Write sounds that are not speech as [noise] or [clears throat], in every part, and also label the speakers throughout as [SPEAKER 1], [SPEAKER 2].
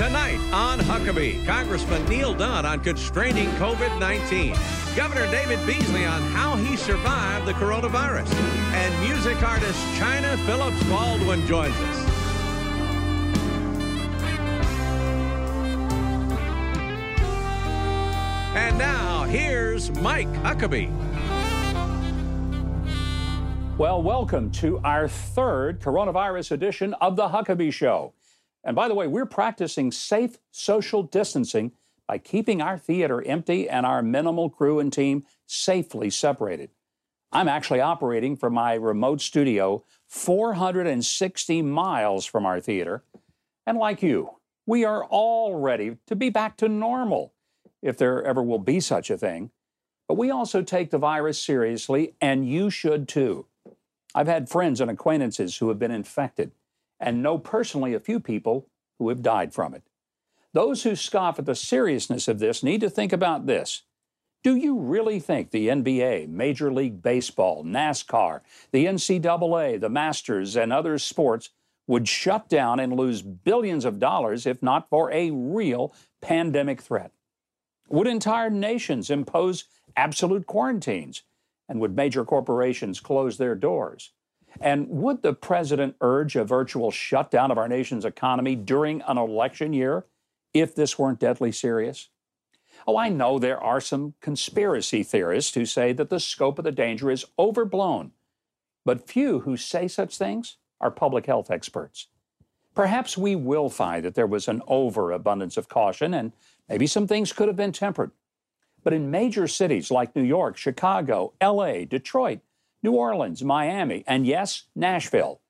[SPEAKER 1] Tonight on Huckabee, Congressman Neal Dunn on constraining COVID 19, Governor David Beasley on how he survived the coronavirus, and music artist Chynna Phillips Baldwin joins us. And now, here's Mike Huckabee.
[SPEAKER 2] Well, welcome to our third coronavirus edition of The Huckabee Show. And by the way, we're practicing safe social distancing by keeping our theater empty and our minimal crew and team safely separated. I'm actually operating from my remote studio 460 miles from our theater. And like you, we are all ready to be back to normal, if there ever will be such a thing. But we also take the virus seriously, and you should too. I've had friends and acquaintances who have been infected and know personally a few people who have died from it. Those who scoff at the seriousness of this need to think about this. Do you really think the NBA, Major League Baseball, NASCAR, the NCAA, the Masters, and other sports would shut down and lose billions of dollars if not for a real pandemic threat? Would entire nations impose absolute quarantines? And would major corporations close their doors? And would the president urge a virtual shutdown of our nation's economy during an election year if this weren't deadly serious? Oh, I know there are some conspiracy theorists who say that the scope of the danger is overblown, but few who say such things are public health experts. Perhaps we will find that there was an overabundance of caution and maybe some things could have been tempered. But in major cities like New York, Chicago, LA, Detroit, New Orleans, Miami, and yes, Nashville.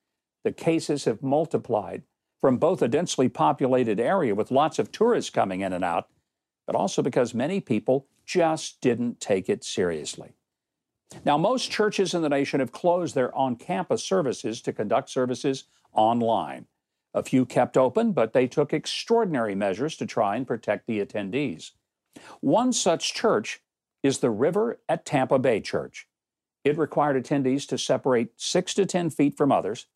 [SPEAKER 2] The cases have multiplied from both a densely populated area with lots of tourists coming in and out, but also because many people just didn't take it seriously. Now, most churches in the nation have closed their on campus services to conduct services online. A few kept open, but they took extraordinary measures to try and protect the attendees. One such church is the River at Tampa Bay Church. It required attendees to separate six to 10 feet from others.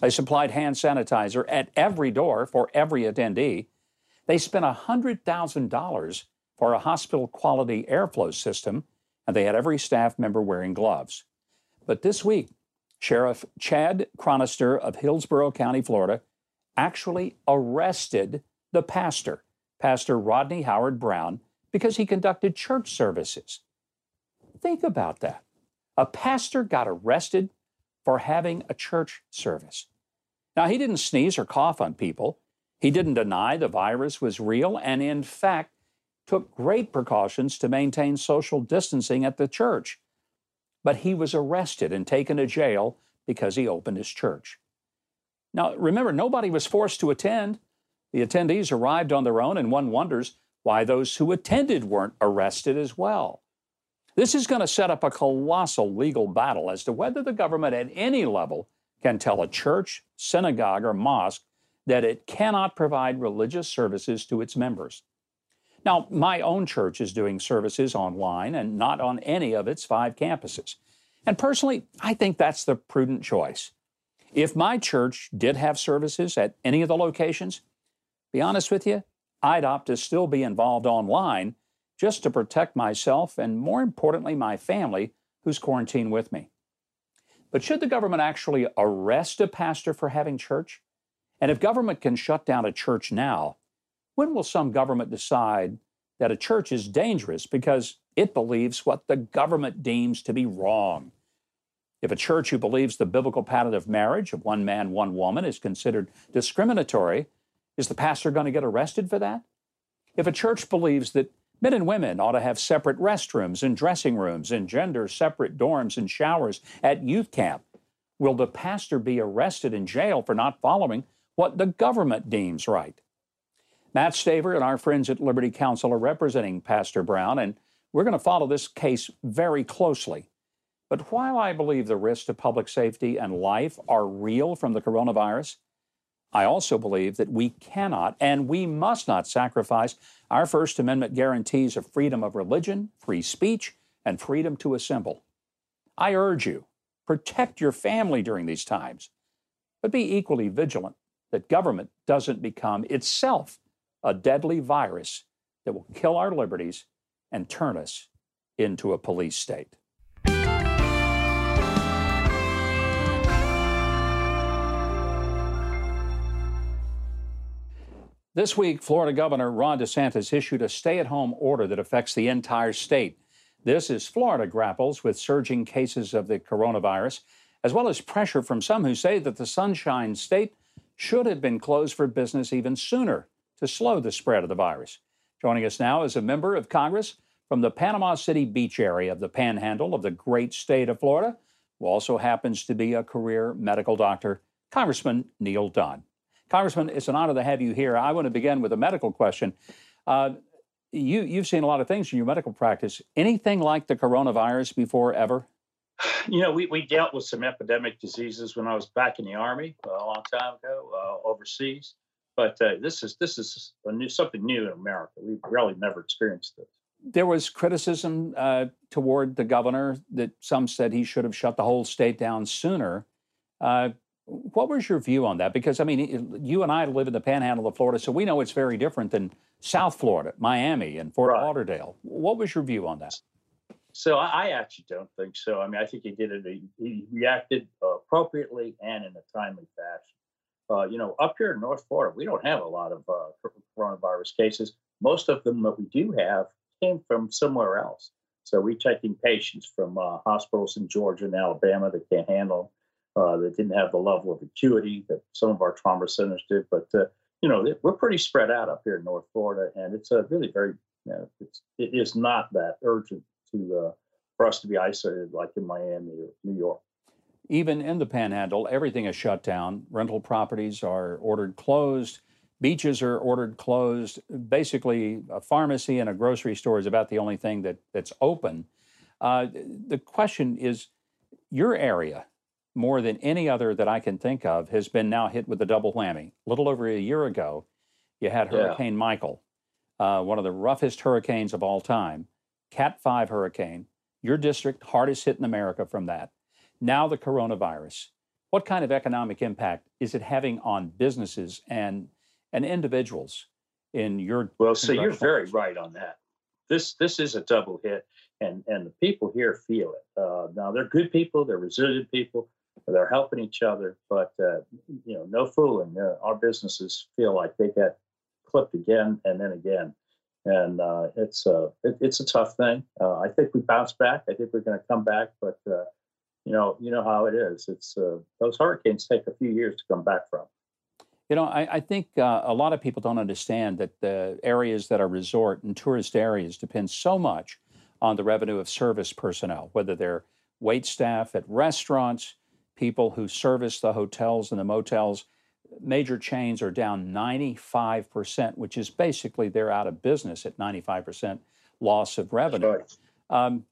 [SPEAKER 2] They supplied hand sanitizer at every door for every attendee. They spent $100,000 for a hospital quality airflow system, and they had every staff member wearing gloves. But this week, Sheriff Chad Chronister of Hillsborough County, Florida, actually arrested the pastor, Pastor Rodney Howard Browne, because he conducted church services. Think about that. A pastor got arrested for having a church service. Now, he didn't sneeze or cough on people. He didn't deny the virus was real, and in fact, took great precautions to maintain social distancing at the church. But he was arrested and taken to jail because he opened his church. Now, remember, nobody was forced to attend. The attendees arrived on their own, and one wonders why those who attended weren't arrested as well. This is going to set up a colossal legal battle as to whether the government at any level can tell a church, synagogue, or mosque that it cannot provide religious services to its members. Now, my own church is doing services online and not on any of its five campuses. And personally, I think that's the prudent choice. If my church did have services at any of the locations, be honest with you, I'd opt to still be involved online just to protect myself and, more importantly, my family who's quarantined with me. But should the government actually arrest a pastor for having church? And if government can shut down a church now, when will some government decide that a church is dangerous because it believes what the government deems to be wrong? If a church who believes the biblical pattern of marriage of one man, one woman is considered discriminatory, is the pastor going to get arrested for that? If a church believes that Men and women ought to have separate restrooms and dressing rooms and gender separate dorms and showers at youth camp. Will the pastor be arrested in jail for not following what the government deems right? Matt Staver and our friends at Liberty Counsel are representing Pastor Browne, and we're going to follow this case very closely. But while I believe the risks to public safety and life are real from the coronavirus, I also believe that we cannot and we must not sacrifice our First Amendment guarantees of freedom of religion, free speech, and freedom to assemble. I urge you, protect your family during these times, but be equally vigilant that government doesn't become itself a deadly virus that will kill our liberties and turn us into a police state. This week, Florida Governor Ron DeSantis issued a stay at home order that affects the entire state. This is Florida grapples with surging cases of the coronavirus, as well as pressure from some who say that the Sunshine State should have been closed for business even sooner to slow the spread of the virus. Joining us now is a member of Congress from the Panama City Beach area of the panhandle of the great state of Florida, who also happens to be a career medical doctor, Congressman Neal Dunn. Congressman, it's an honor to have you here. I want to begin with a medical question. Uh, you, you've seen a lot of things in your medical practice. Anything like the coronavirus before ever?
[SPEAKER 3] You know, we, we dealt with some epidemic diseases when I was back in the army uh, a long time ago uh, overseas, but uh, this is this is new, something new in America. We've really never experienced this.
[SPEAKER 2] There was criticism uh, toward the governor that some said he should have shut the whole state down sooner. Uh, what was your view on that? Because I mean, you and I live in the Panhandle of Florida, so we know it's very different than South Florida, Miami, and Fort right. Lauderdale. What was your view on that?
[SPEAKER 3] So I, actually don't think so. I mean, I think he did it. He, reacted appropriately and in a timely fashion. Uh, you know, up here in North Florida, we don't have a lot of uh, coronavirus cases. Most of them that we do have came from somewhere else. So we're taking patients from uh, hospitals in Georgia and Alabama that can't handle uh, that didn't have the level of acuity that some of our trauma centers did. But uh, you know, we're pretty spread out up here in North Florida, and it's a really very, you know, it's, it is not that urgent to uh, for us to be isolated like in Miami or New York.
[SPEAKER 2] Even in the Panhandle, everything is shut down. Rental properties are ordered closed. Beaches are ordered closed. Basically, a pharmacy and a grocery store is about the only thing that, that's open. Uh, the question is your area, more than any other that I can think of, has been now hit with a double whammy. A little over a year ago, you had Hurricane yeah. Michael, uh, one of the roughest hurricanes of all time, Cat 5 hurricane, your district, hardest hit in America from that. Now the coronavirus. What kind of economic impact is it having on businesses and, and individuals in your
[SPEAKER 3] Well, so you're very right on that. This this is a double hit and and the people here feel it. Uh, now they're good people, they're resilient people, they're helping each other, but uh, you know, no fooling. Uh, our businesses feel like they get clipped again and then again, and uh, it's uh, it, it's a tough thing. Uh, I think we bounce back. I think we're going to come back, but uh, you know, you know how it is. It's those hurricanes take a few years to come back from.
[SPEAKER 2] You know, I, I think uh, a lot of people don't understand that the areas that are resort and tourist areas depend so much on the revenue of service personnel, whether they're wait staff at restaurants, people who service the hotels and the motels. Major chains are down 95%, which is basically they're out of business at 95% loss of revenue. Um,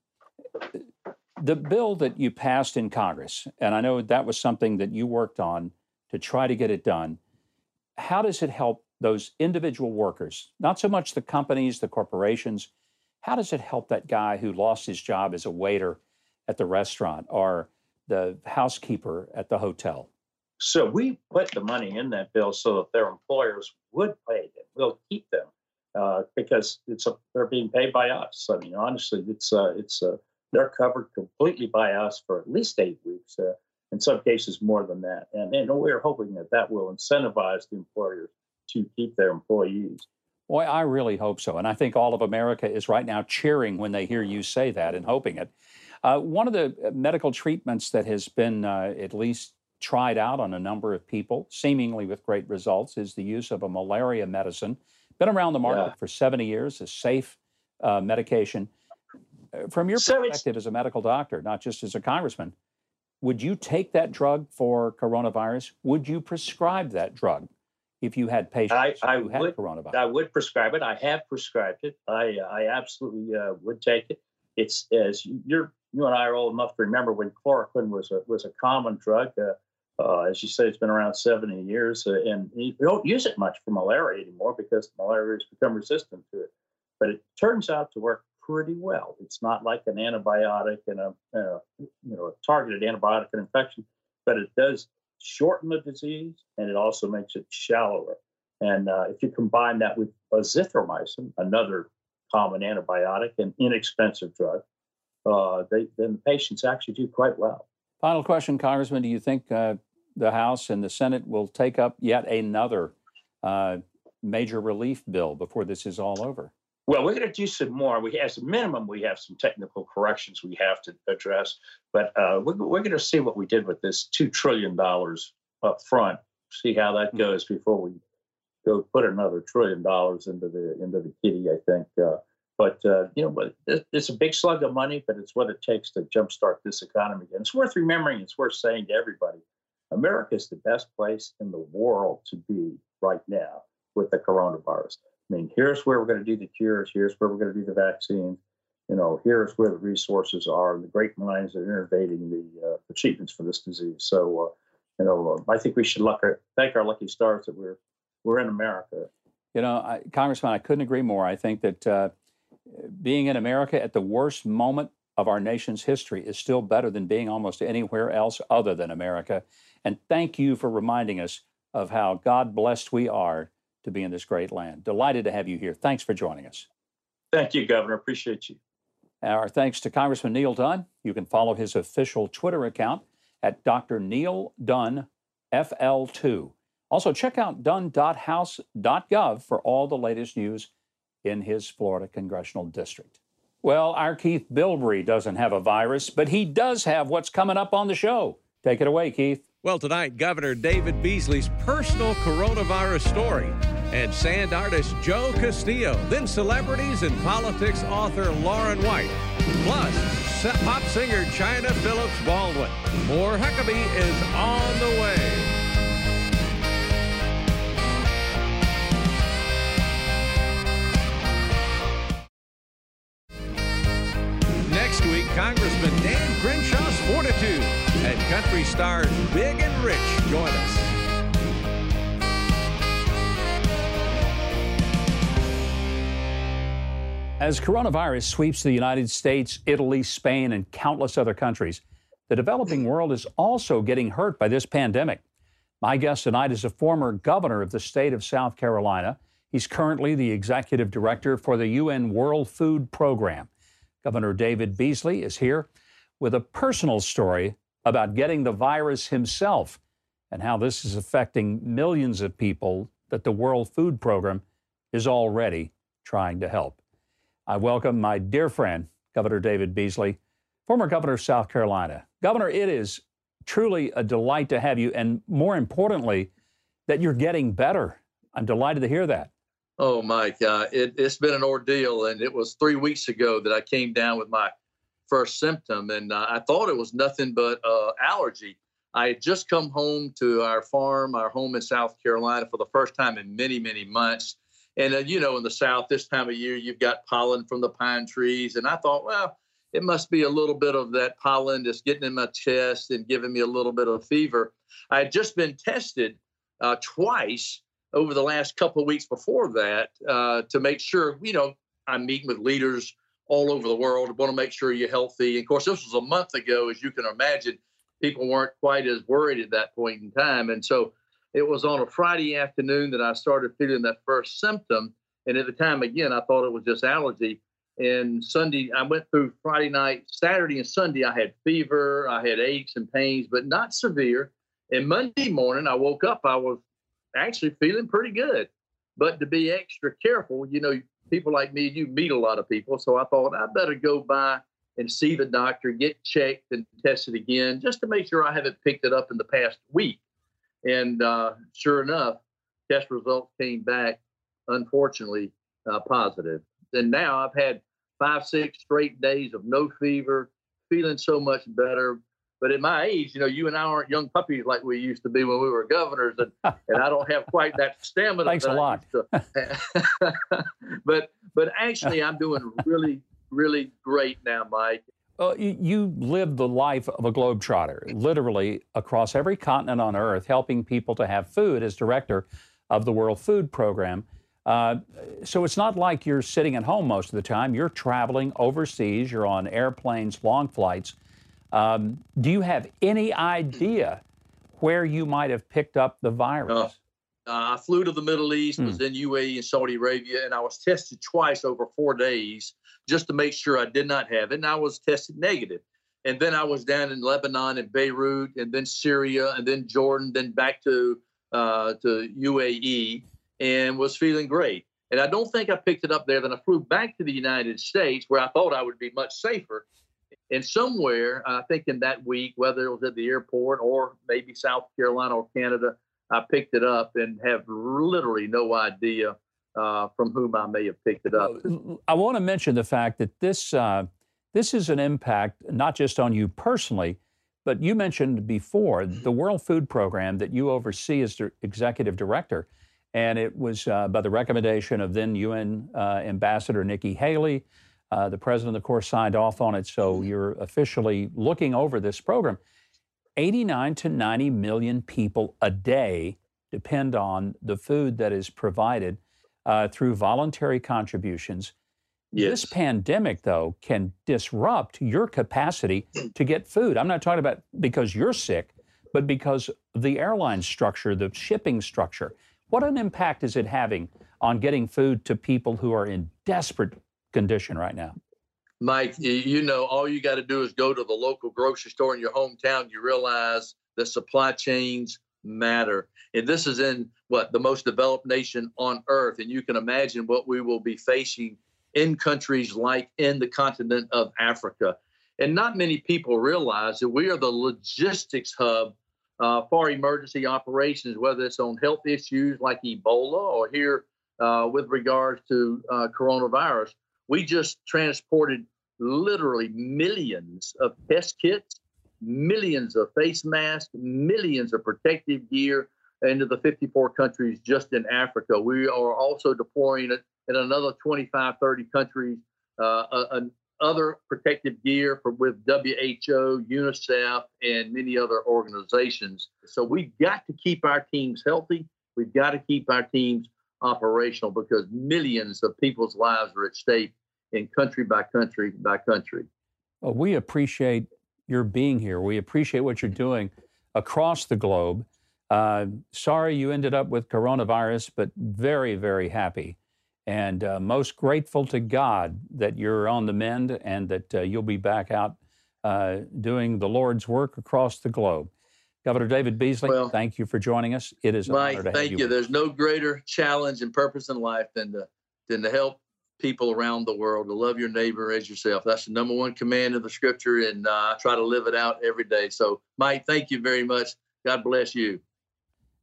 [SPEAKER 2] the bill that you passed in Congress, and I know that was something that you worked on to try to get it done, how does it help those individual workers? Not so much the companies, the corporations. How does it help that guy who lost his job as a waiter at the restaurant or the housekeeper at the hotel?
[SPEAKER 3] So we put the money in that bill so that their employers would pay them, We'll keep them, uh, because it's a, they're being paid by us. I mean, honestly, it's uh, it's uh, they're covered completely by us for at least eight weeks, uh, in some cases more than that. And, and we're hoping that that will incentivize the employers to keep their employees.
[SPEAKER 2] Boy, I really hope so. And I think all of America is right now cheering when they hear you say that and hoping it. Uh, one of the uh, medical treatments that has been uh, at least tried out on a number of people, seemingly with great results, is the use of a malaria medicine. Been around the market yeah. for 70 years, a safe uh, medication. Uh, from your so perspective as a medical doctor, not just as a congressman, would you take that drug for coronavirus? Would you prescribe that drug if you had patients I, I who had
[SPEAKER 3] would,
[SPEAKER 2] coronavirus?
[SPEAKER 3] I would prescribe it. I have prescribed it. I, I absolutely uh, would take it. It's as you're you and I are old enough to remember when chloroquine was a was a common drug. Uh, uh, as you say, it's been around 70 years, uh, and you don't use it much for malaria anymore because malaria has become resistant to it. But it turns out to work pretty well. It's not like an antibiotic and a uh, you know a targeted antibiotic and infection, but it does shorten the disease and it also makes it shallower. And uh, if you combine that with azithromycin, another common antibiotic and inexpensive drug, uh, they, then the patients actually do quite well.
[SPEAKER 2] Final question, Congressman. Do you think uh, the House and the Senate will take up yet another uh, major relief bill before this is all over?
[SPEAKER 3] Well, we're going to do some more. We, as a minimum, we have some technical corrections we have to address, but uh, we're, we're going to see what we did with this two trillion dollars up front. See how that hmm. goes before we go put another trillion dollars into the into the kitty. I think, uh, but uh, you know, it's a big slug of money, but it's what it takes to jumpstart this economy. And it's worth remembering. It's worth saying to everybody: America is the best place in the world to be right now with the coronavirus. I mean, here's where we're going to do the cures. Here's where we're going to do the vaccines. You know, here's where the resources are and the great minds that are innovating the, uh, treatments for this disease. So, uh, you know, I think we should luck at, thank our lucky stars that we're we're in America.
[SPEAKER 2] You know, I, Congressman, I couldn't agree more. I think that uh, being in America at the worst moment of our nation's history is still better than being almost anywhere else other than America. And thank you for reminding us of how God blessed we are to be in this great land. Delighted to have you here. Thanks for joining us.
[SPEAKER 3] Thank you, Governor. Appreciate you.
[SPEAKER 2] Our thanks to Congressman Neal Dunn. You can follow his official Twitter account at Dr. Neal Dunn FL2. Also, check out dunn.house.gov for all the latest news in his Florida congressional district. Well, our Keith Bilbrey doesn't have a virus, but he does have what's coming up on the show. Take it away, Keith.
[SPEAKER 1] Well, tonight, Governor David Beasley's personal coronavirus story and sand artist Joe Castillo, then celebrities and politics author Lauren Wright, plus pop singer Chynna Phillips Baldwin. More Huckabee is on the way.
[SPEAKER 2] As coronavirus sweeps the United States, Italy, Spain, and countless other countries, the developing world is also getting hurt by this pandemic. My guest tonight is a former governor of the state of South Carolina. He's currently the executive director for the UN World Food Program. Governor David Beasley is here with a personal story about getting the virus himself and how this is affecting millions of people that the World Food Program is already trying to help. I welcome my dear friend, Governor David Beasley, former governor of South Carolina. Governor, it is truly a delight to have you, and more importantly, that you're getting better. I'm delighted to hear that.
[SPEAKER 4] Oh, Mike, uh, it, has been an ordeal, and it was three weeks ago that I came down with my first symptom, and uh, I thought it was nothing but uh, allergy. I had just come home to our farm, our home in South Carolina, for the first time in many, many months. And uh, you know, in the South, this time of year, you've got pollen from the pine trees, and I thought, well, it must be a little bit of that pollen just getting in my chest and giving me a little bit of fever. I had just been tested uh, twice over the last couple of weeks before that uh, to make sure, you know, I'm meeting with leaders all over the world. I want to make sure you're healthy. And of course, this was a month ago, as you can imagine. People weren't quite as worried at that point in time, and so it was on a Friday afternoon that I started feeling that first symptom. And at the time, again, I thought it was just allergy. And Sunday, I went through Friday night, Saturday, and Sunday. I had fever, I had aches and pains, but not severe. And Monday morning, I woke up. I was actually feeling pretty good. But to be extra careful, you know, people like me, you meet a lot of people. So I thought I better go by and see the doctor, get checked and tested again, just to make sure I haven't picked it up in the past week. And uh, sure enough, test results came back, unfortunately, uh, positive. And now I've had five, six straight days of no fever, feeling so much better, but at my age, you know, you and I aren't young puppies like we used to be when we were governors, and, [laughs] and I don't have quite that stamina.
[SPEAKER 2] Thanks a lot. [laughs]
[SPEAKER 4] but but actually, I'm doing really really great now, Mike.
[SPEAKER 2] Well, you, you live the life of a globetrotter, literally across every continent on Earth, helping people to have food as director of the World Food Program. Uh, so it's not like you're sitting at home most of the time. You're traveling overseas. You're on airplanes, long flights. Um, do you have any idea where you might have picked up the virus?
[SPEAKER 4] Uh, I flew to the Middle East, was hmm. in UAE and Saudi Arabia, and I was tested twice over four days just to make sure I did not have it. And I was tested negative. And then I was down in Lebanon and Beirut, and then Syria, and then Jordan, then back to uh, to UAE, and was feeling great. And I don't think I picked it up there. Then I flew back to the United States, where I thought I would be much safer. And somewhere, I think in that week, whether it was at the airport or maybe South Carolina or Canada, I picked it up and have literally no idea uh, from whom I may have picked it up.
[SPEAKER 2] I want to mention the fact that this uh, this is an impact not just on you personally, but you mentioned before the World Food Program that you oversee as the executive director, and it was uh, by the recommendation of then UN uh, Ambassador Nikki Haley. Uh, the president, of course, signed off on it, so you're officially looking over this program. 89 to 90 million people a day depend on the food that is provided uh, through voluntary contributions. Yes. This pandemic, though, can disrupt your capacity [clears throat] to get food. I'm not talking about because you're sick, but because the airline structure, the shipping structure. What an impact is it having on getting food to people who are in desperate condition right now?
[SPEAKER 4] Mike, you know, all you got to do is go to the local grocery store in your hometown. You realize the supply chains matter. And this is in what the most developed nation on earth. And you can imagine what we will be facing in countries like in the continent of Africa. And not many people realize that we are the logistics hub uh, for emergency operations, whether it's on health issues like Ebola or here uh, with regards to uh, coronavirus. We just transported literally millions of test kits, millions of face masks, millions of protective gear into the 54 countries just in Africa. We are also deploying it in another 25, 30 countries, uh, other protective gear for, with WHO, UNICEF, and many other organizations. So we've got to keep our teams healthy. We've got to keep our teams operational because millions of people's lives are at stake in country by country by country.
[SPEAKER 2] Well, we appreciate your being here. We appreciate what you're doing across the globe. Uh, sorry you ended up with coronavirus, but very, very happy and uh, most grateful to God that you're on the mend and that uh, you'll be back out uh, doing the Lord's work across the globe. Governor David Beasley, well, thank you for joining us. It is
[SPEAKER 4] Mike,
[SPEAKER 2] honor to
[SPEAKER 4] thank
[SPEAKER 2] have you.
[SPEAKER 4] you. There's no greater challenge and purpose in life than to than to help people around the world to love your neighbor as yourself. That's the number one command of the scripture, and uh, I try to live it out every day. So, Mike, thank you very much. God bless you.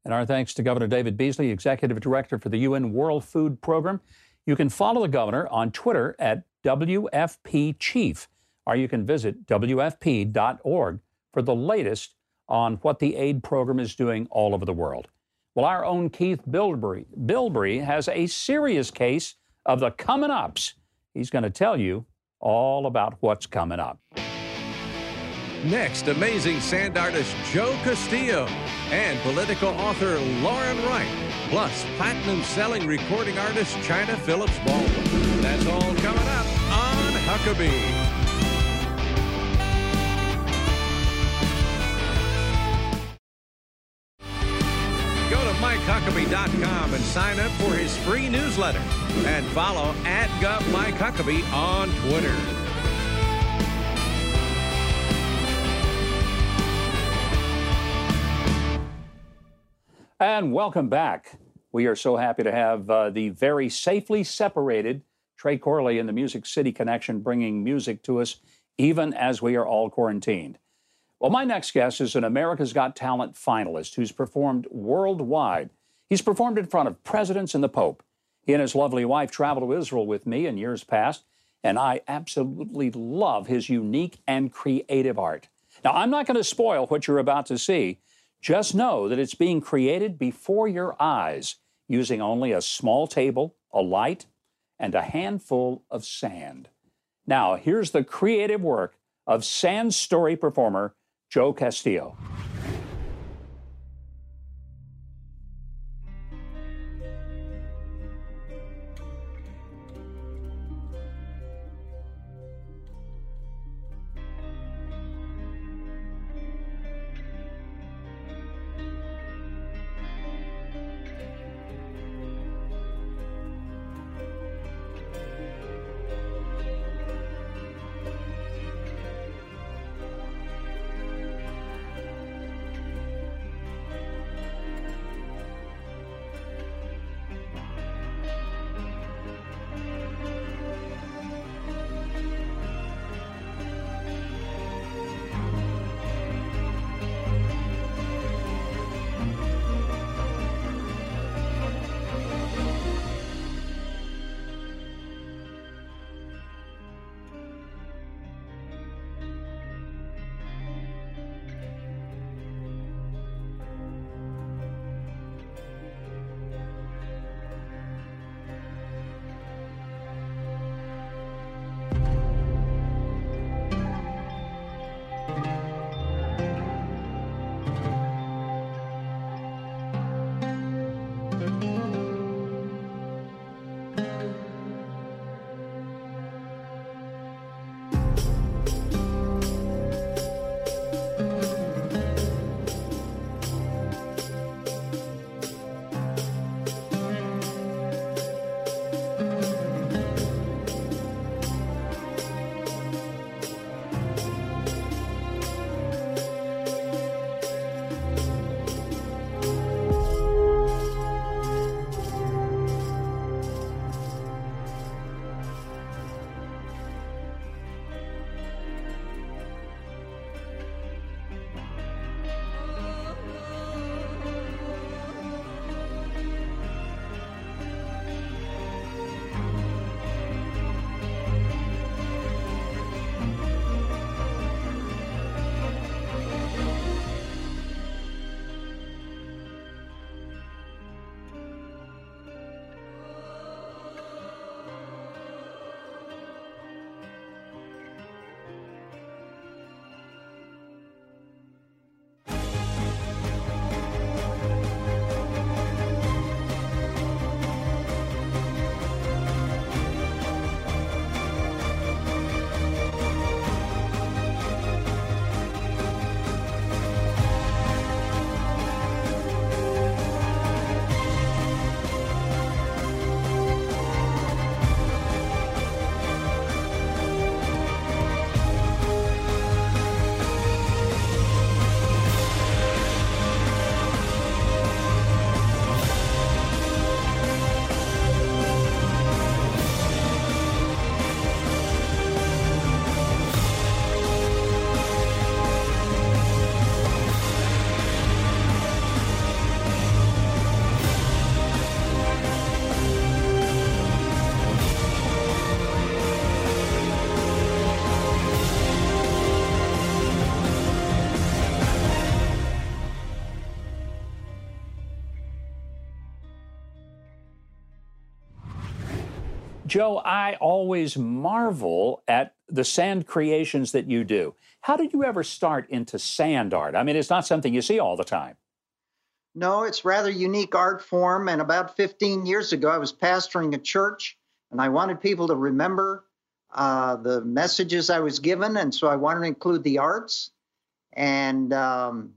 [SPEAKER 2] And our thanks to Governor David Beasley, Executive Director for the UN World Food Program. You can follow the governor on Twitter at WFP Chief, or you can visit WFP.org for the latest on what the aid program is doing all over the world. Well, our own Keith Bilbrey, Bilbrey has a serious case of the coming ups. He's going to tell you all about what's coming up.
[SPEAKER 1] Next, amazing sand artist Joe Castillo and political author Lauren Wright, plus platinum selling recording artist Chynna Phillips Baldwin. That's all coming up on Huckabee. MikeHuckabee.com and sign up for his free newsletter. And follow at GovMikeHuckabee on Twitter.
[SPEAKER 2] And welcome back. We are so happy to have uh, the very safely separated Trey Corley in the Music City Connection bringing music to us even as we are all quarantined. Well, my next guest is an America's Got Talent finalist who's performed worldwide. He's performed in front of presidents and the Pope. He and his lovely wife traveled to Israel with me in years past, and I absolutely love his unique and creative art. Now, I'm not going to spoil what you're about to see. Just know that it's being created before your eyes using only a small table, a light, and a handful of sand. Now, here's the creative work of sand story performer Joe Castillo. Joe, I always marvel at the sand creations that you do. How did you ever start into sand art? I mean, it's not something you see all the time.
[SPEAKER 5] No, it's rather unique art form. And about 15 years ago, I was pastoring a church, and I wanted people to remember uh, the messages I was given, and so I wanted to include the arts. And um,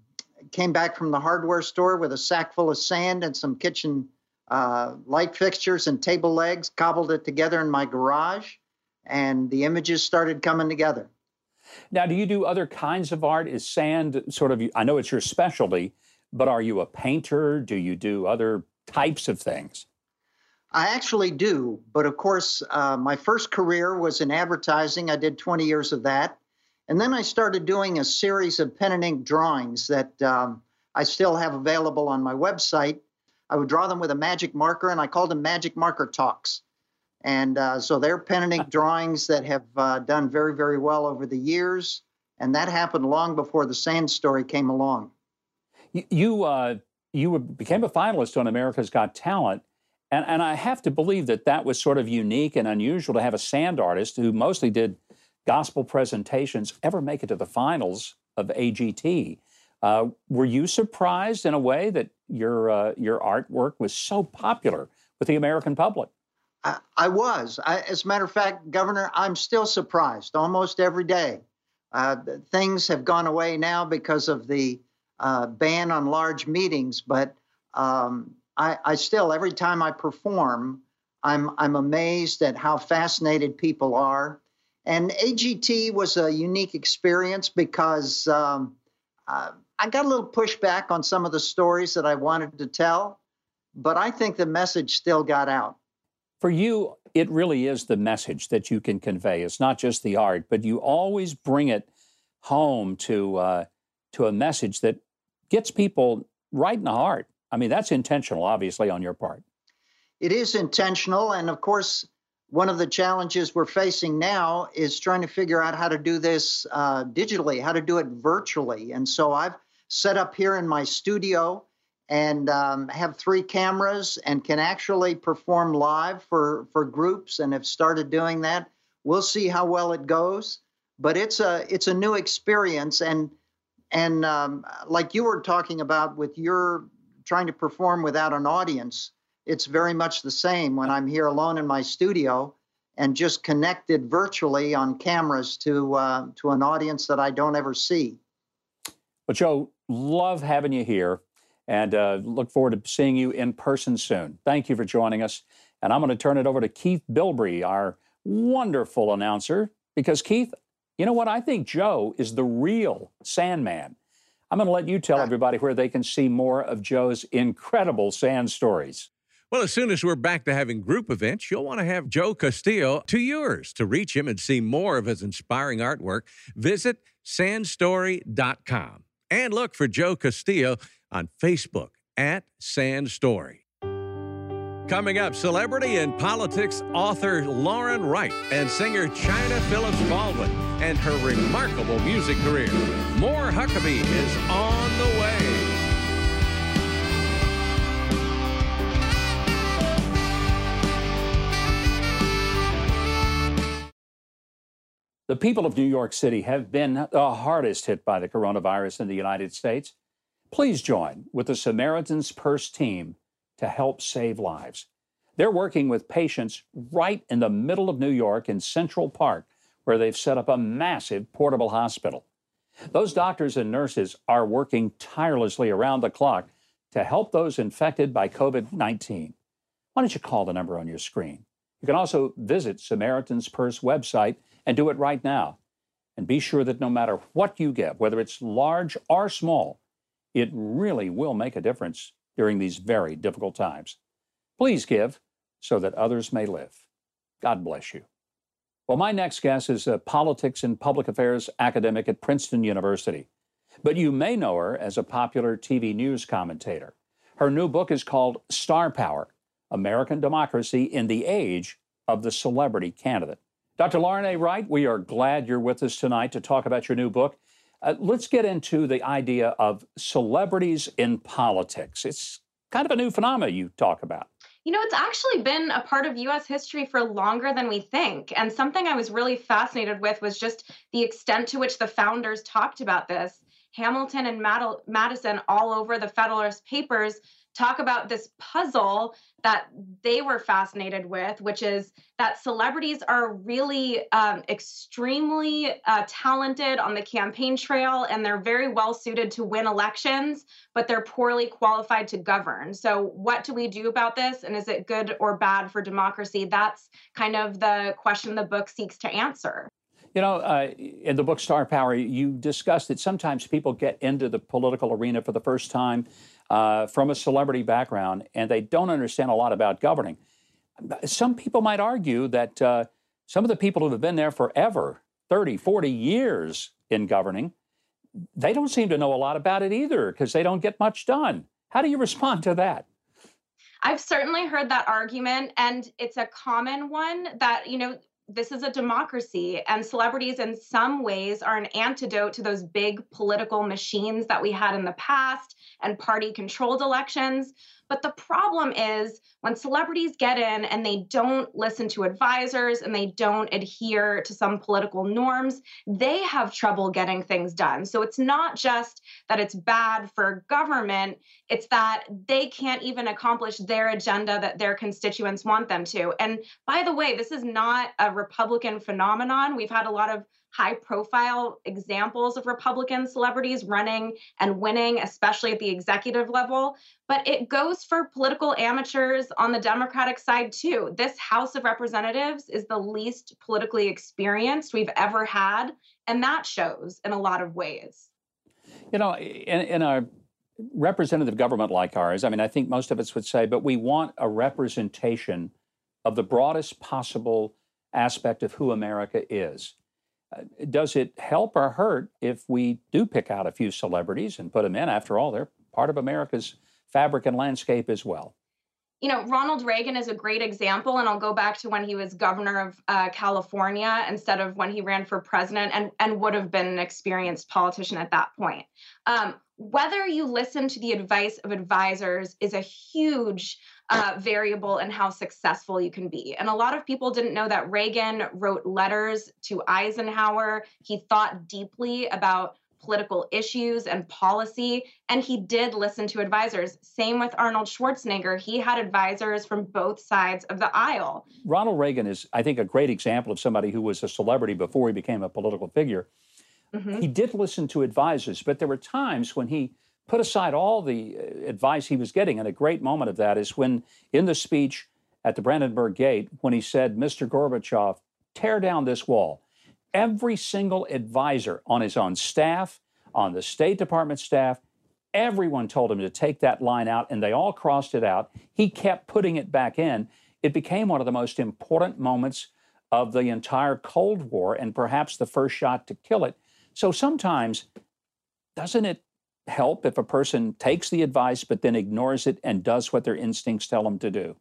[SPEAKER 5] came back from the hardware store with a sack full of sand and some kitchen uh, light fixtures and table legs, cobbled it together in my garage, and the images started coming together.
[SPEAKER 2] Now, do you do other kinds of art? Is sand sort of, I know it's your specialty, but are you a painter? Do you do other types of things?
[SPEAKER 5] I actually do, but of course, uh, my first career was in advertising. I did 20 years of that. And then I started doing a series of pen and ink drawings that um, I still have available on my website. I would draw them with a magic marker, and I called them Magic Marker Talks. And uh, so they're pen and ink drawings that have uh, done very, very well over the years. And that happened long before the sand story came along.
[SPEAKER 2] You you, uh, you became a finalist on America's Got Talent, and and I have to believe that that was sort of unique and unusual to have a sand artist who mostly did gospel presentations ever make it to the finals of AGT. Uh, were you surprised in a way that your uh, your artwork was so popular with the American public?
[SPEAKER 5] I, I was. I, as a matter of fact, Governor, I'm still surprised almost every day. Uh, things have gone away now because of the uh, ban on large meetings, but um, I, I still, every time I perform, I'm I'm amazed at how fascinated people are and AGT was a unique experience because um, uh, I got a little pushback on some of the stories that I wanted to tell, but I think the message still got out.
[SPEAKER 2] For you, it really is the message that you can convey. It's not just the art, but you always bring it home to uh, to a message that gets people right in the heart. I mean, that's intentional, obviously, on your part.
[SPEAKER 5] It is intentional, and of course, one of the challenges we're facing now is trying to figure out how to do this uh, digitally, how to do it virtually. And so I've set up here in my studio and um, have three cameras and can actually perform live for, for groups and have started doing that. We'll see how well it goes, but it's a it's a new experience and and um, like you were talking about with your trying to perform without an audience it's very much the same when I'm here alone in my studio and just connected virtually on cameras to uh, to an audience that I don't ever see.
[SPEAKER 2] But Joe, love having you here, and uh, look forward to seeing you in person soon. Thank you for joining us, and I'm going to turn it over to Keith Bilbrey, our wonderful announcer, because Keith, you know what? I think Joe is the real Sandman. I'm going to let you tell everybody where they can see more of Joe's incredible sand stories.
[SPEAKER 1] Well, as soon as we're back to having group events, you'll want to have Joe Castillo to yours. To reach him and see more of his inspiring artwork, visit sandstory.com and look for Joe Castillo on Facebook at Sand Story. Coming up, celebrity and politics author Lauren Wright and singer Chynna Phillips Baldwin and her remarkable music career. More Huckabee is on the way.
[SPEAKER 2] The people of New York City have been the hardest hit by the coronavirus in the United States. Please join with the Samaritan's Purse team to help save lives. They're working with patients right in the middle of New York in Central Park, where they've set up a massive portable hospital. Those doctors and nurses are working tirelessly around the clock to help those infected by COVID 19. Why don't you call the number on your screen? You can also visit Samaritan's Purse website and do it right now. And be sure that no matter what you give, whether it's large or small, it really will make a difference during these very difficult times. Please give so that others may live. God bless you. Well, my next guest is a politics and public affairs academic at Princeton University, but you may know her as a popular TV news commentator. Her new book is called Star Power American Democracy in the Age of the Celebrity Candidate. Dr. Lauren A. Wright, we are glad you're with us tonight to talk about your new book. Uh, let's get into the idea of celebrities in politics. It's kind of a new phenomenon you talk about.
[SPEAKER 6] You know, it's actually been a part of US history for longer than we think. And something I was really fascinated with was just the extent to which the founders talked about this. Hamilton and Madison, all over the Federalist Papers, talk about this puzzle that they were fascinated with, which is that celebrities are really um, extremely uh, talented on the campaign trail and they're very well suited to win elections, but they're poorly qualified to govern. So, what do we do about this? And is it good or bad for democracy? That's kind of the question the book seeks to answer.
[SPEAKER 2] You know, uh, in the book Star Power, you discussed that sometimes people get into the political arena for the first time uh, from a celebrity background and they don't understand a lot about governing. Some people might argue that uh, some of the people who have been there forever 30, 40 years in governing they don't seem to know a lot about it either because they don't get much done. How do you respond to that?
[SPEAKER 6] I've certainly heard that argument, and it's a common one that, you know, this is a democracy, and celebrities, in some ways, are an antidote to those big political machines that we had in the past and party controlled elections. But the problem is when celebrities get in and they don't listen to advisors and they don't adhere to some political norms, they have trouble getting things done. So it's not just that it's bad for government, it's that they can't even accomplish their agenda that their constituents want them to. And by the way, this is not a Republican phenomenon. We've had a lot of high profile examples of Republican celebrities running and winning, especially at the executive level. But it goes for political amateurs on the Democratic side too. This House of Representatives is the least politically experienced we've ever had. And that shows in a lot of ways.
[SPEAKER 2] You know, in, in a representative government like ours, I mean, I think most of us would say, but we want a representation of the broadest possible aspect of who America is does it help or hurt if we do pick out a few celebrities and put them in? After all, they're part of America's fabric and landscape as well.
[SPEAKER 6] You know, Ronald Reagan is a great example, and I'll go back to when he was governor of uh, California instead of when he ran for president, and and would have been an experienced politician at that point. Um, whether you listen to the advice of advisors is a huge uh, variable in how successful you can be. And a lot of people didn't know that Reagan wrote letters to Eisenhower. He thought deeply about political issues and policy, and he did listen to advisors. Same with Arnold Schwarzenegger. He had advisors from both sides of the aisle.
[SPEAKER 2] Ronald Reagan is, I think, a great example of somebody who was a celebrity before he became a political figure. Mm-hmm. He did listen to advisors, but there were times when he put aside all the uh, advice he was getting. And a great moment of that is when, in the speech at the Brandenburg Gate, when he said, Mr. Gorbachev, tear down this wall. Every single advisor on his own staff, on the State Department staff, everyone told him to take that line out, and they all crossed it out. He kept putting it back in. It became one of the most important moments of the entire Cold War and perhaps the first shot to kill it. So sometimes, doesn't it help if a person takes the advice but then ignores it and does what their instincts tell them to do?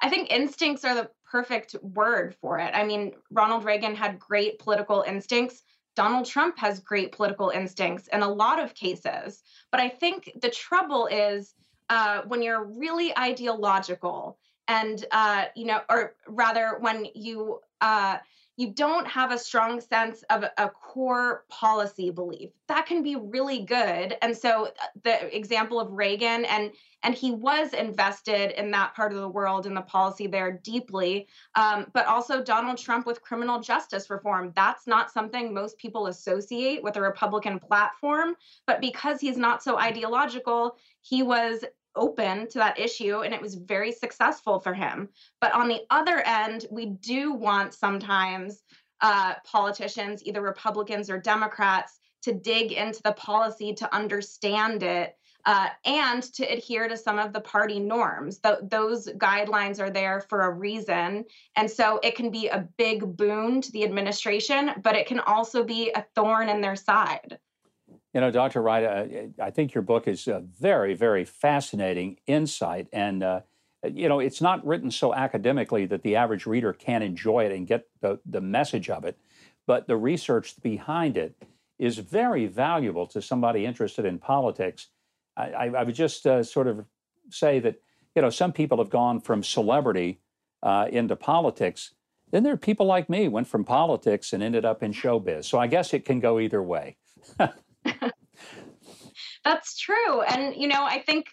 [SPEAKER 6] I think instincts are the perfect word for it. I mean, Ronald Reagan had great political instincts. Donald Trump has great political instincts in a lot of cases. But I think the trouble is uh, when you're really ideological and, uh, you know, or rather when you, uh, you don't have a strong sense of a core policy belief. That can be really good. And so uh, the example of reagan and and he was invested in that part of the world and the policy there deeply um, but also donald trump with criminal justice reform. That's not something most people associate with a republican platform but because he's not so ideological he was open to that issue and it was very successful for him. But on the other end, we do want sometimes uh, politicians, either Republicans or Democrats, to dig into the policy to understand it uh, and to adhere to some of the party norms. Th- those guidelines are there for a reason. And so it can be a big boon to the administration, but it can also be a thorn in their side.
[SPEAKER 2] You know, Dr. Wright, uh, I think your book is a very, very fascinating insight. And, uh, you know, it's not written so academically that the average reader can enjoy it and get the, the message of it, but the research behind it is very valuable to somebody interested in politics. I, I would just uh, sort of say that you know, some people have gone from celebrity uh, into politics. Then there are people like me went from politics and ended up in showbiz. So I guess it can go either way. [laughs] [laughs]
[SPEAKER 6] That's true. And, you know, I think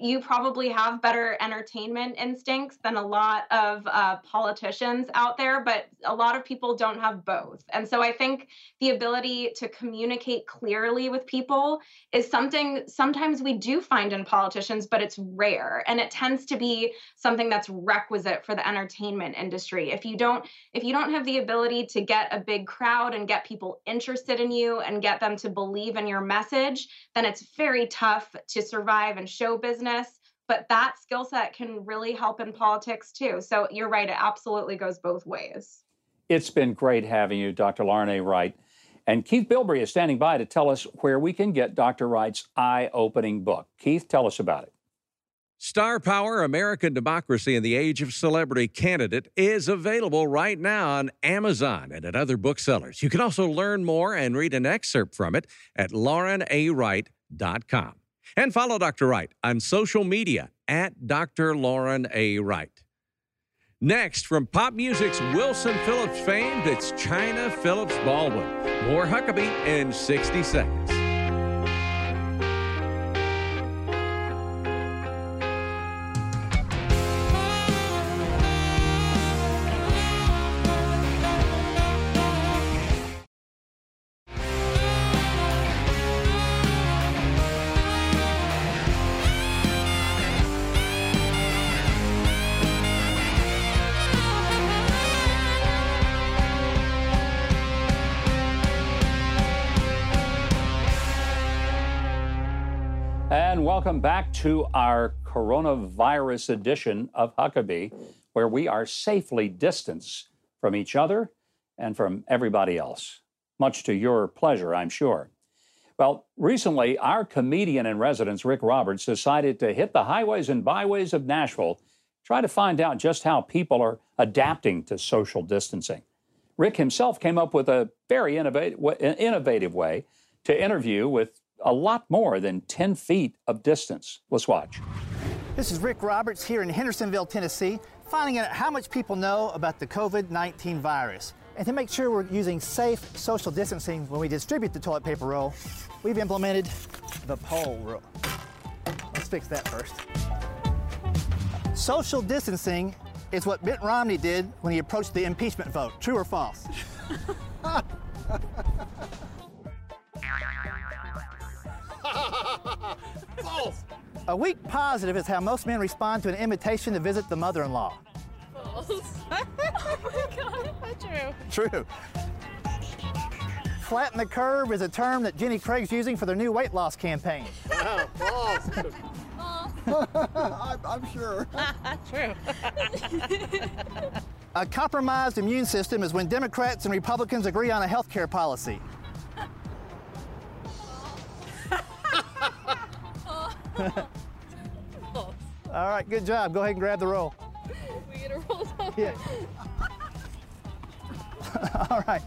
[SPEAKER 6] you probably have better entertainment instincts than a lot of uh, politicians out there, but a lot of people don't have both. And so I think the ability to communicate clearly with people is something sometimes we do find in politicians, but it's rare. And it tends to be something that's requisite for the entertainment industry. If you don't, if you don't have the ability to get a big crowd and get people interested in you and get them to believe in your message, then it's very tough to survive in show business business, but that skill set can really help in politics too. So you're right, it absolutely goes both ways.
[SPEAKER 2] It's been great having you, Dr. Lauren A. Wright. And Keith Bilbrey is standing by to tell us where we can get Dr. Wright's eye opening book. Keith, tell us about it.
[SPEAKER 1] Star Power American Democracy in the Age of Celebrity Candidate is available right now on Amazon and at other booksellers. You can also learn more and read an excerpt from it at laurenawright.com. And follow Dr. Wright on social media at Dr. Lauren A. Wright. Next, from pop music's Wilson Phillips fame, it's Chynna Phillips Baldwin. More Huckabee in 60 seconds.
[SPEAKER 2] Welcome back to our coronavirus edition of Huckabee, where we are safely distanced from each other and from everybody else, much to your pleasure, I'm sure. Well, recently, our comedian in residence, Rick Roberts, decided to hit the highways and byways of Nashville, try to find out just how people are adapting to social distancing. Rick himself came up with a very innovative way to interview with a lot more than 10 feet of distance. Let's watch.
[SPEAKER 7] This is Rick Roberts here in Hendersonville, Tennessee, finding out how much people know about the COVID 19 virus. And to make sure we're using safe social distancing when we distribute the toilet paper roll, we've implemented the pole rule. Let's fix that first. Social distancing is what Mitt Romney did when he approached the impeachment vote. True or false? [laughs] [laughs] False. A weak positive is how most men respond to an invitation to visit the mother-in-law.
[SPEAKER 8] False. [laughs] oh my God,
[SPEAKER 7] true. True. Flatten the curve is a term that Jenny Craig's using for their new weight loss campaign.
[SPEAKER 8] Wow, false.
[SPEAKER 7] I'm, [laughs] [laughs] I'm sure.
[SPEAKER 8] True.
[SPEAKER 7] a compromised immune system is when Democrats and Republicans agree on a health care policy. All right, good job. Go ahead and grab the roll.
[SPEAKER 8] We get a roll [laughs]
[SPEAKER 7] Yeah. [laughs] All right.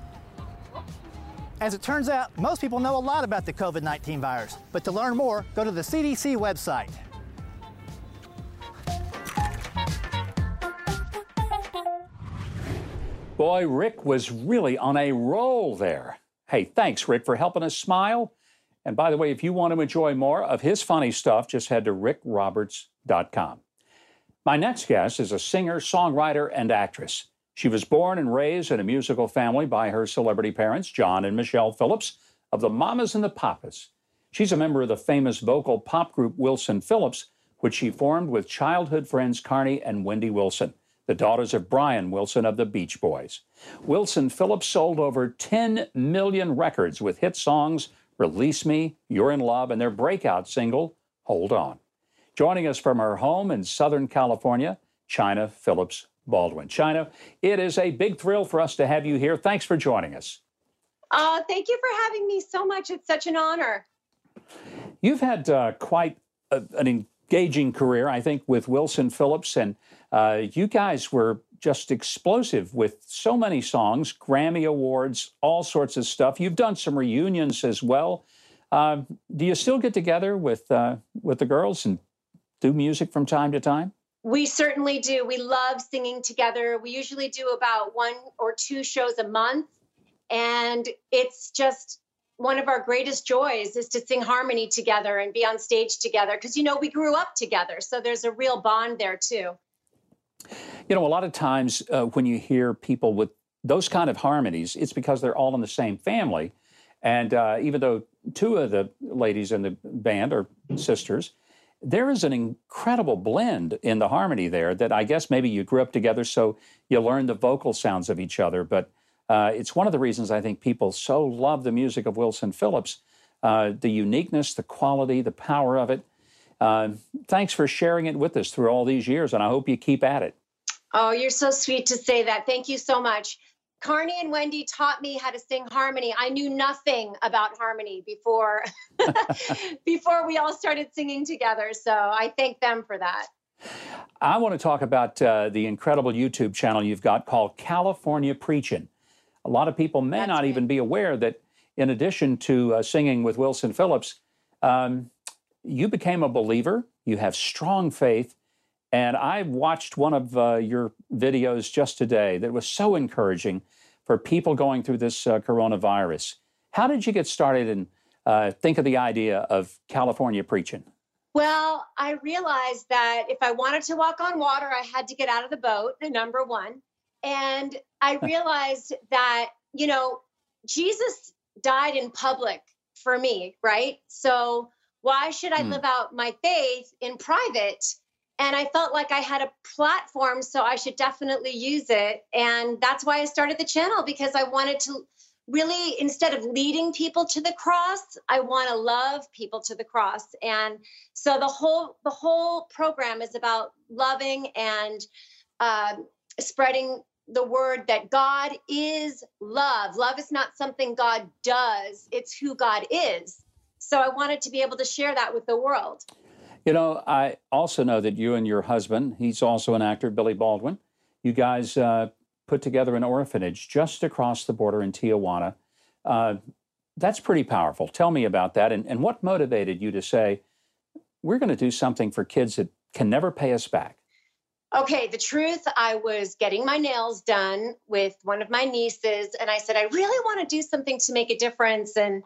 [SPEAKER 7] As it turns out, most people know a lot about the COVID 19 virus, but to learn more, go to the CDC website.
[SPEAKER 2] Boy, Rick was really on a roll there. Hey, thanks, Rick, for helping us smile and by the way, if you want to enjoy more of his funny stuff, just head to rickroberts.com. My next guest is a singer, songwriter, and actress. She was born and raised in a musical family by her celebrity parents, John and Michelle Phillips, of the Mamas and the Papas. She's a member of the famous vocal pop group Wilson Phillips, which she formed with childhood friends Carnie and Wendy Wilson, the daughters of Brian Wilson of the Beach Boys. Wilson Phillips sold over 10 million records with hit songs Release Me, You're in Love, and their breakout single, Hold On. Joining us from her home in Southern California, Chynna Phillips Baldwin. Chynna, it is a big thrill for us to have you here. Thanks for joining us.
[SPEAKER 9] Uh, thank you for having me so much. It's such an honor.
[SPEAKER 2] You've had uh, quite a, an engaging career, I think, with Wilson Phillips, and uh, you guys were just explosive with so many songs, Grammy Awards, all sorts of stuff. You've done some reunions as well. Uh, do you still get together with uh, with the girls and do music from time to time?
[SPEAKER 9] We certainly do. We love singing together. We usually do about one or two shows a month. And it's just one of our greatest joys is to sing harmony together and be on stage together because, you know, we grew up together. So there's a real bond there, too.
[SPEAKER 2] You know, a lot of times uh, when you hear people with those kind of harmonies, it's because they're all in the same family. And uh, even though two of the ladies in the band are sisters, there is an incredible blend in the harmony there that I guess maybe you grew up together, so you learn the vocal sounds of each other. But uh, it's one of the reasons I think people so love the music of Wilson Phillips uh, the uniqueness, the quality, the power of it. Uh, thanks for sharing it with us through all these years, and I hope you keep at it.
[SPEAKER 9] Oh, you're so sweet to say that. Thank you so much. Carnie and Wendy taught me how to sing harmony. I knew nothing about harmony before [laughs] [laughs] before we all started singing together. So I thank them for that.
[SPEAKER 2] I want to talk about uh, the incredible YouTube channel you've got called California Preaching. A lot of people may That's not right. even be aware that, in addition to uh, singing with Wilson Phillips, um, you became a believer. You have strong faith. And I watched one of uh, your videos just today that was so encouraging for people going through this uh, coronavirus. How did you get started and uh, think of the idea of California preaching?
[SPEAKER 9] Well, I realized that if I wanted to walk on water, I had to get out of the boat, number one. And I realized that, you know, Jesus died in public for me, right? So why should I hmm. live out my faith in private? And I felt like I had a platform, so I should definitely use it. And that's why I started the channel because I wanted to really instead of leading people to the cross i want to love people to the cross and so the whole the whole program is about loving and uh, spreading the word that God is love. Love is not something God does, it's who God is. So I wanted to be able to share that with the world.
[SPEAKER 2] You know, I also know that you and your husband, he's also an actor, Billy Baldwin, you guys uh, put together an orphanage just across the border in Tijuana. Uh, that's pretty powerful. Tell me about that and, and what motivated you to say, we're going to do something for kids that can never pay us back?
[SPEAKER 9] Okay, the truth, I was getting my nails done with one of my nieces, and I said, I really want to do something to make a difference. And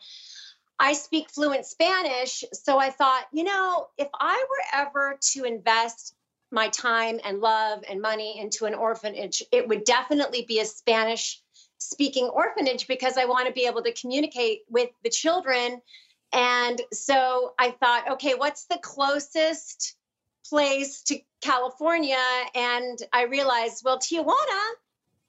[SPEAKER 9] I speak fluent Spanish. So I thought, you know, if I were ever to invest my time and love and money into an orphanage, it would definitely be a Spanish speaking orphanage because I want to be able to communicate with the children. And so I thought, okay, what's the closest place to California and I realized, well, Tijuana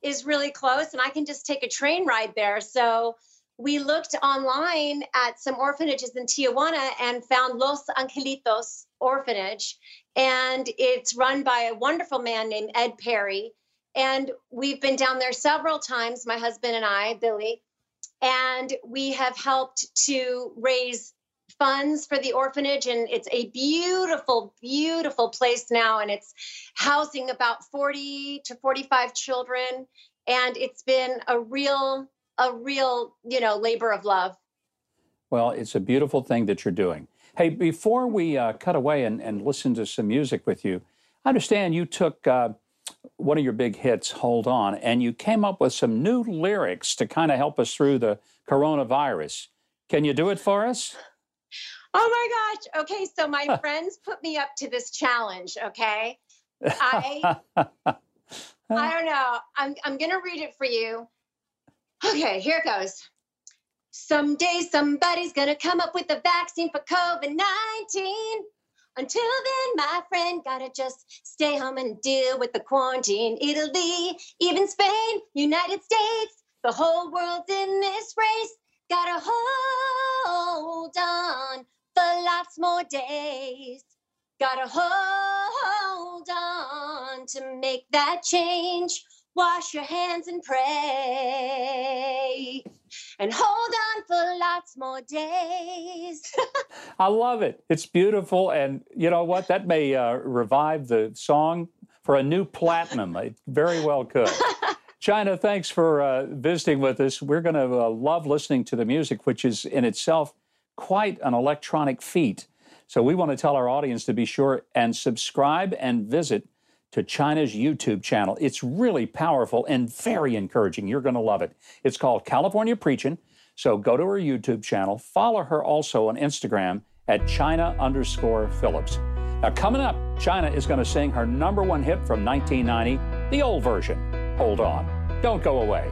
[SPEAKER 9] is really close and I can just take a train ride there. So we looked online at some orphanages in Tijuana and found Los Angelitos Orphanage. And it's run by a wonderful man named Ed Perry. And we've been down there several times, my husband and I, Billy, and we have helped to raise funds for the orphanage and it's a beautiful beautiful place now and it's housing about 40 to 45 children and it's been a real a real you know labor of love.
[SPEAKER 2] Well it's a beautiful thing that you're doing. Hey before we uh, cut away and, and listen to some music with you i understand you took uh, one of your big hits hold on and you came up with some new lyrics to kind of help us through the coronavirus. Can you do it for us
[SPEAKER 9] Oh my gosh. Okay, so my friends put me up to this challenge, okay? I [laughs] I don't know. I'm I'm going to read it for you. Okay, here it goes. Someday somebody's going to come up with a vaccine for COVID-19. Until then, my friend, gotta just stay home and deal with the quarantine. Italy, even Spain, United States, the whole world's in this race. Gotta hold on for lots more days. Gotta hold on to make that change. Wash your hands and pray. And hold on for lots more days. [laughs]
[SPEAKER 2] I love it. It's beautiful. And you know what? That may uh, revive the song for a new platinum. It very well could. [laughs] Chynna, thanks for uh, visiting with us. We're going to uh, love listening to the music, which is in itself quite an electronic feat. So we want to tell our audience to be sure and subscribe and visit to Chynna's YouTube channel. It's really powerful and very encouraging. You're going to love it. It's called California Preaching. So go to her YouTube channel. Follow her also on Instagram at Chynna underscore Phillips. Now, coming up, Chynna is going to sing her number one hit from 1990, the old version. Hold on. Don't go away.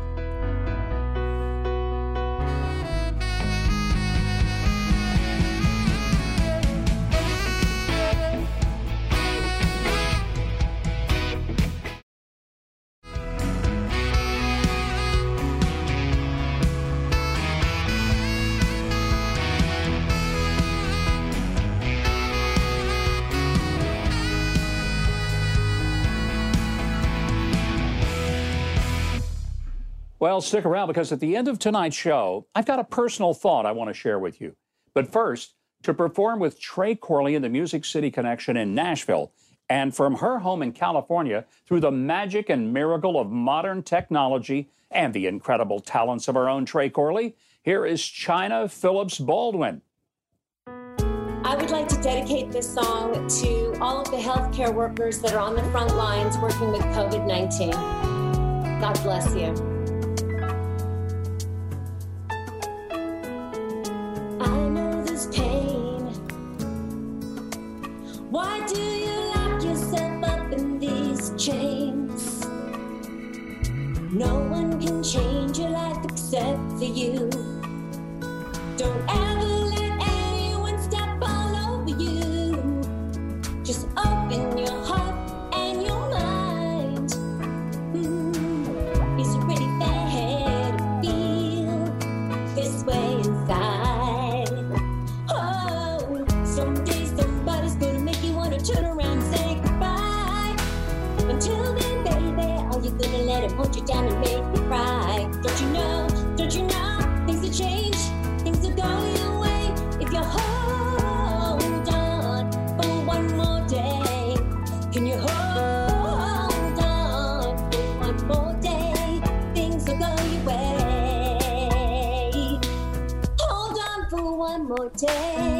[SPEAKER 2] Well, stick around because at the end of tonight's show, I've got a personal thought I want to share with you. But first, to perform with Trey Corley in the Music City Connection in Nashville, and from her home in California through the magic and miracle of modern technology and the incredible talents of our own Trey Corley, here is Chynna Phillips Baldwin.
[SPEAKER 10] I would like to dedicate this song to all of the healthcare workers that are on the front lines working with COVID 19. God bless you. Don't day.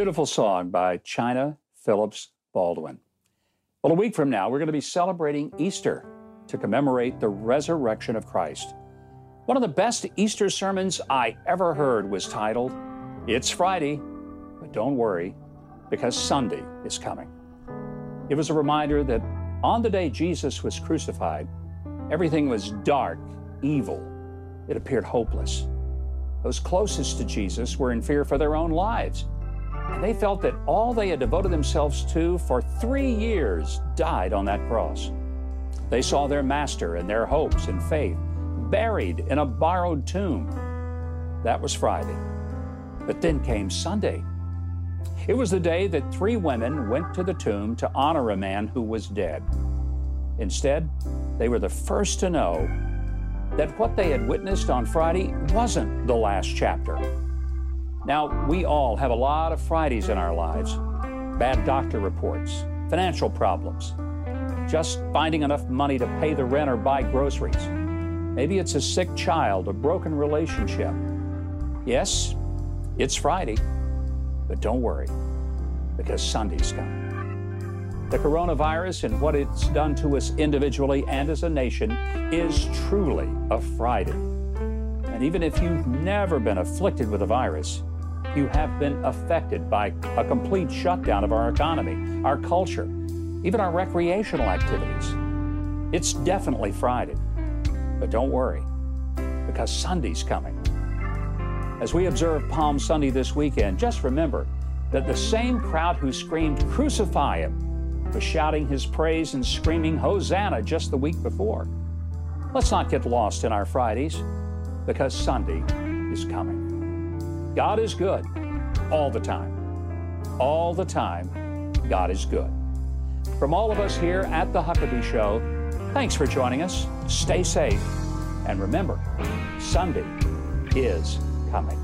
[SPEAKER 2] Beautiful song by Chynna Phillips Baldwin. Well, a week from now, we're going to be celebrating Easter to commemorate the resurrection of Christ. One of the best Easter sermons I ever heard was titled, It's Friday, but don't worry, because Sunday is coming. It was a reminder that on the day Jesus was crucified, everything was dark, evil. It appeared hopeless. Those closest to Jesus were in fear for their own lives. They felt that all they had devoted themselves to for three years died on that cross. They saw their master and their hopes and faith buried in a borrowed tomb. That was Friday. But then came Sunday. It was the day that three women went to the tomb to honor a man who was dead. Instead, they were the first to know that what they had witnessed on Friday wasn't the last chapter. Now, we all have a lot of Fridays in our lives bad doctor reports, financial problems, just finding enough money to pay the rent or buy groceries. Maybe it's a sick child, a broken relationship. Yes, it's Friday, but don't worry, because Sunday's coming. The coronavirus and what it's done to us individually and as a nation is truly a Friday. And even if you've never been afflicted with a virus, you have been affected by a complete shutdown of our economy, our culture, even our recreational activities. It's definitely Friday. But don't worry, because Sunday's coming. As we observe Palm Sunday this weekend, just remember that the same crowd who screamed, Crucify him, was shouting his praise and screaming Hosanna just the week before. Let's not get lost in our Fridays because Sunday is coming. God is good all the time. All the time, God is good. From all of us here at The Huckabee Show, thanks for joining us. Stay safe. And remember, Sunday is coming.